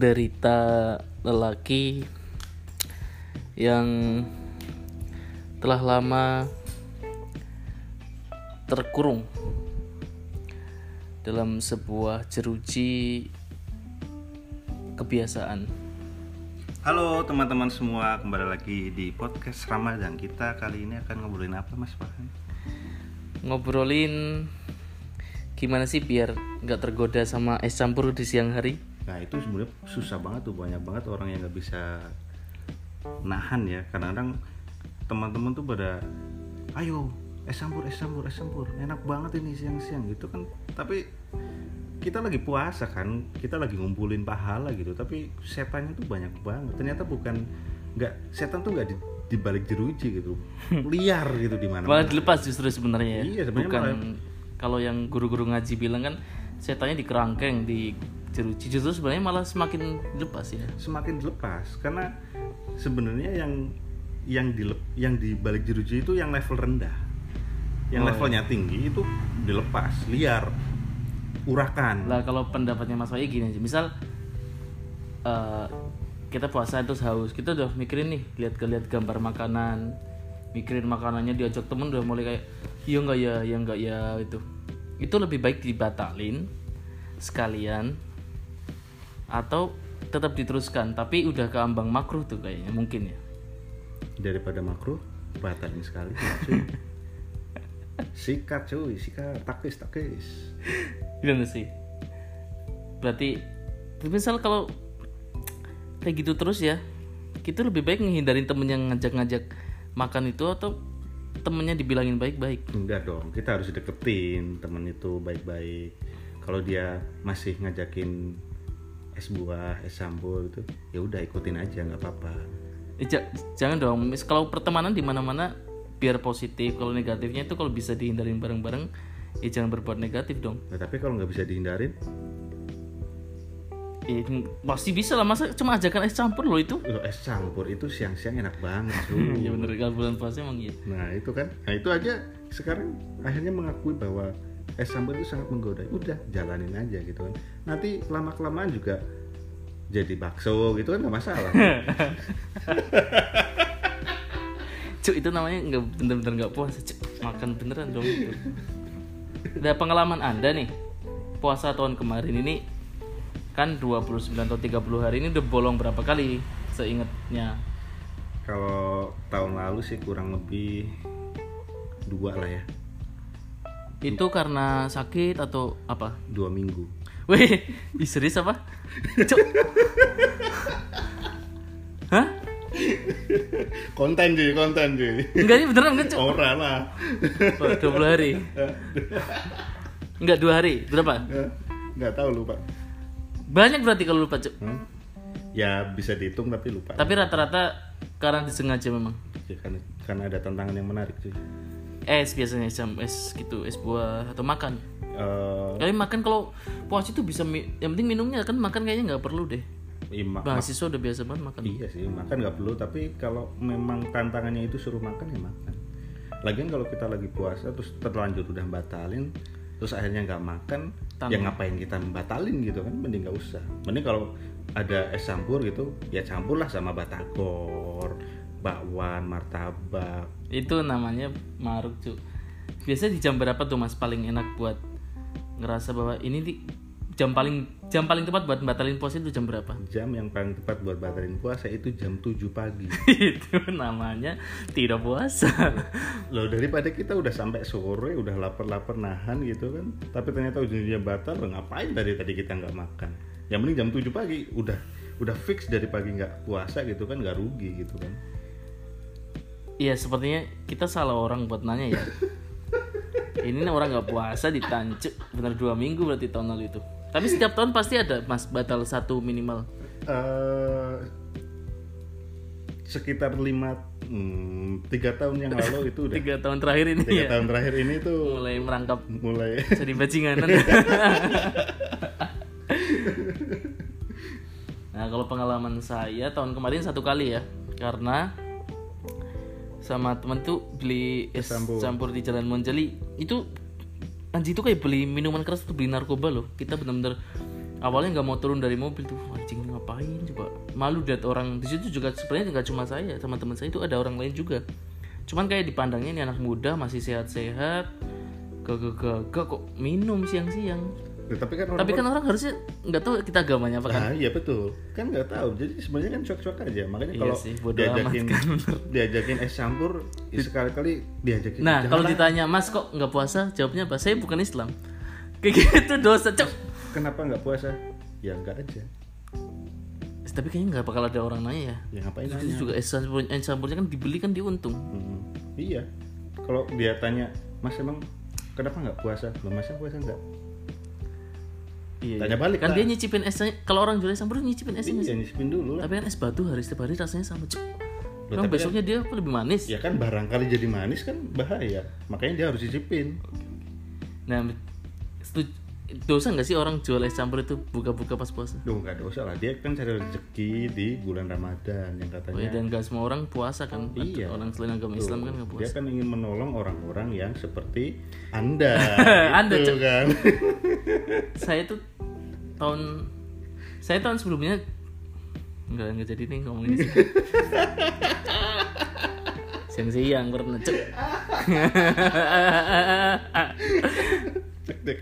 derita lelaki yang telah lama terkurung dalam sebuah jeruji kebiasaan. Halo teman-teman semua, kembali lagi di podcast Ramadan kita kali ini akan ngobrolin apa Mas Farhan? Ngobrolin gimana sih biar nggak tergoda sama es campur di siang hari? Nah itu sebenarnya susah banget tuh banyak banget orang yang nggak bisa nahan ya. Kadang-kadang teman-teman tuh pada, ayo es campur, es campur, es campur, enak banget ini siang-siang gitu kan. Tapi kita lagi puasa kan, kita lagi ngumpulin pahala gitu. Tapi setannya tuh banyak banget. Ternyata bukan nggak setan tuh nggak di, di balik jeruji gitu, liar gitu di mana. Malah dilepas justru sebenarnya ya. Iya, sebenarnya Bukan malah- kalau yang guru-guru ngaji bilang kan setannya di kerangkeng di jeruji justru sebenarnya malah semakin dilepas ya. semakin dilepas karena sebenarnya yang yang di yang di balik jeruji itu yang level rendah yang Oh, levelnya tinggi itu dilepas liar urakan Lah kalau pendapatnya Mas Wahyu gini aja, misal eh, kita puasa terus haus, kita udah mikirin nih, lihat lihat gambar makanan, mikirin makanannya diajak temen udah mulai kayak iya enggak ya, iya enggak ya itu. Itu lebih baik dibatalin sekalian atau tetap diteruskan, tapi udah ke ambang makruh tuh kayaknya mungkin ya. daripada makruh batalin sekali cuy sikat cuy sikat takis takis Gimana sih? Berarti misal kalau kayak gitu terus ya, kita lebih baik menghindarin temen yang ngajak-ngajak makan itu atau temennya dibilangin baik-baik. enggak dong kita harus deketin temen itu baik-baik kalau dia masih ngajakin es buah es campur itu ya udah ikutin aja nggak apa-apa Eh, ja- jangan dong. Mis- Kalau pertemanan di mana-mana biar positif. Kalau negatifnya itu kalau bisa dihindarin bareng-bareng, ya jangan berbuat negatif dong. Nah, tapi kalau nggak bisa dihindarin, Eh, pasti bisa lah. Masa cuma ajakan es campur loh itu? loh es campur itu siang-siang enak banget cuy. ya bener kalau bulan puasa emang iya. Nah itu kan, nah itu aja sekarang akhirnya mengakui bahwa es campur itu sangat menggoda. Udah jalanin aja gitu kan. Nanti lama kelamaan juga jadi bakso gitu kan nggak masalah. Cuk itu namanya nggak bener-bener nggak puasa. Cuk, makan beneran dong. itu. Dari pengalaman anda nih puasa tahun kemarin ini kan 29 atau 30 hari ini udah bolong berapa kali seingatnya kalau tahun lalu sih kurang lebih dua lah ya, itu karena sakit atau apa dua minggu. Wih, ih, serius apa? Cuk. Hah? Konten cuy, konten cuy. Enggak ini beneran kan, Cuk? Ora lah. Oh, 20 hari. Enggak, dua hari. Berapa? Nggak tahu lupa. Banyak berarti kalau lupa, Cuk. Hmm? Ya bisa dihitung tapi lupa. Tapi rata-rata karena disengaja memang. Ya, karena, karena ada tantangan yang menarik Es biasanya jam es gitu, es buah atau makan. Kali makan kalau puasa itu bisa yang penting minumnya kan makan kayaknya nggak perlu deh. iya, ma- Mahasiswa udah biasa banget makan. iya sih makan nggak perlu tapi kalau memang tantangannya itu suruh makan ya makan. Lagian kalau kita lagi puasa terus terlanjur udah batalin terus akhirnya nggak makan Tambah. ya ngapain kita batalin gitu kan mending nggak usah mending kalau ada es campur gitu ya campurlah sama batagor bakwan martabak Itu namanya maruk, Cuk. Biasanya di jam berapa tuh Mas paling enak buat ngerasa bahwa ini di jam paling jam paling tepat buat batalin puasa itu jam berapa? jam yang paling tepat buat batalin puasa itu jam 7 pagi itu namanya tidak puasa. Loh daripada kita udah sampai sore udah lapar-lapar nahan gitu kan tapi ternyata ujung-ujungnya batal loh, ngapain tadi tadi kita nggak makan yang mending jam 7 pagi udah udah fix dari pagi nggak puasa gitu kan nggak rugi gitu kan Iya sepertinya kita salah orang buat nanya ya. Ini orang nggak puasa ditancuk bener dua minggu berarti tahun lalu itu. Tapi setiap tahun pasti ada mas batal satu minimal. eh sekitar lima hmm, tiga tahun yang lalu itu udah Tiga tahun terakhir ini tiga ya tahun terakhir ini tuh mulai merangkap mulai jadi bajinganan. nah kalau pengalaman saya tahun kemarin satu kali ya karena sama temen tuh beli es Campur. campur di Jalan Monjali. Itu anjing itu kayak beli minuman keras tuh beli narkoba loh. Kita bener-bener awalnya nggak mau turun dari mobil tuh. Anjing ngapain? Coba malu lihat orang. Di situ juga sebenarnya nggak cuma saya teman-teman saya itu ada orang lain juga. Cuman kayak dipandangnya ini anak muda masih sehat-sehat gak kok minum siang-siang Ya, tapi kan orang tapi kan orang harusnya nggak tahu kita agamanya apa kan Nah, iya betul. Kan nggak tahu. Jadi sebenarnya kan cuek-cuek aja. Makanya Iya kalau sih, diajakin kan, diajakin es campur, ya sekali-kali diajakin. nah kalau ditanya mas kok nggak puasa jawabnya apa saya bukan Islam kayak gitu dosa cok kenapa nggak puasa? Ya nggak aja. tapi kayaknya nggak bakal ada orang nanya ya Ya ngapain itu nanya? juga es campur es campurnya kan dibeli kan dia untung Hmm, iya. Kalau dia tanya, Mas emang kenapa nggak puasa? Lo masnya puasa nggak? Iya, Tanya balik kan lah. dia nyicipin esnya kalau orang jual es campur nyicipin esnya Iya nyicipin dulu lah. tapi kan es batu hari setiap hari rasanya sama cok Loh, Emang tapi besoknya dia apa lebih manis Ya kan barangkali jadi manis kan bahaya. Makanya dia harus cicipin. nah setuju- dosa nggak sih orang jual es campur itu buka-buka pas puasa Duh nggak dosa lah. Dia kan cari rezeki di bulan Ramadan yang katanya. oh, iya, dan nggak semua orang puasa kan Ada Iya. orang selain agama Islam kan nggak Dia puasa kan ingin menolong orang-orang yang seperti Anda. Anda, gitu Cuk. kan. saya tuh tahun saya tahun sebelumnya nggak nggak jadi nih ngomongin siang siang pernah cek cek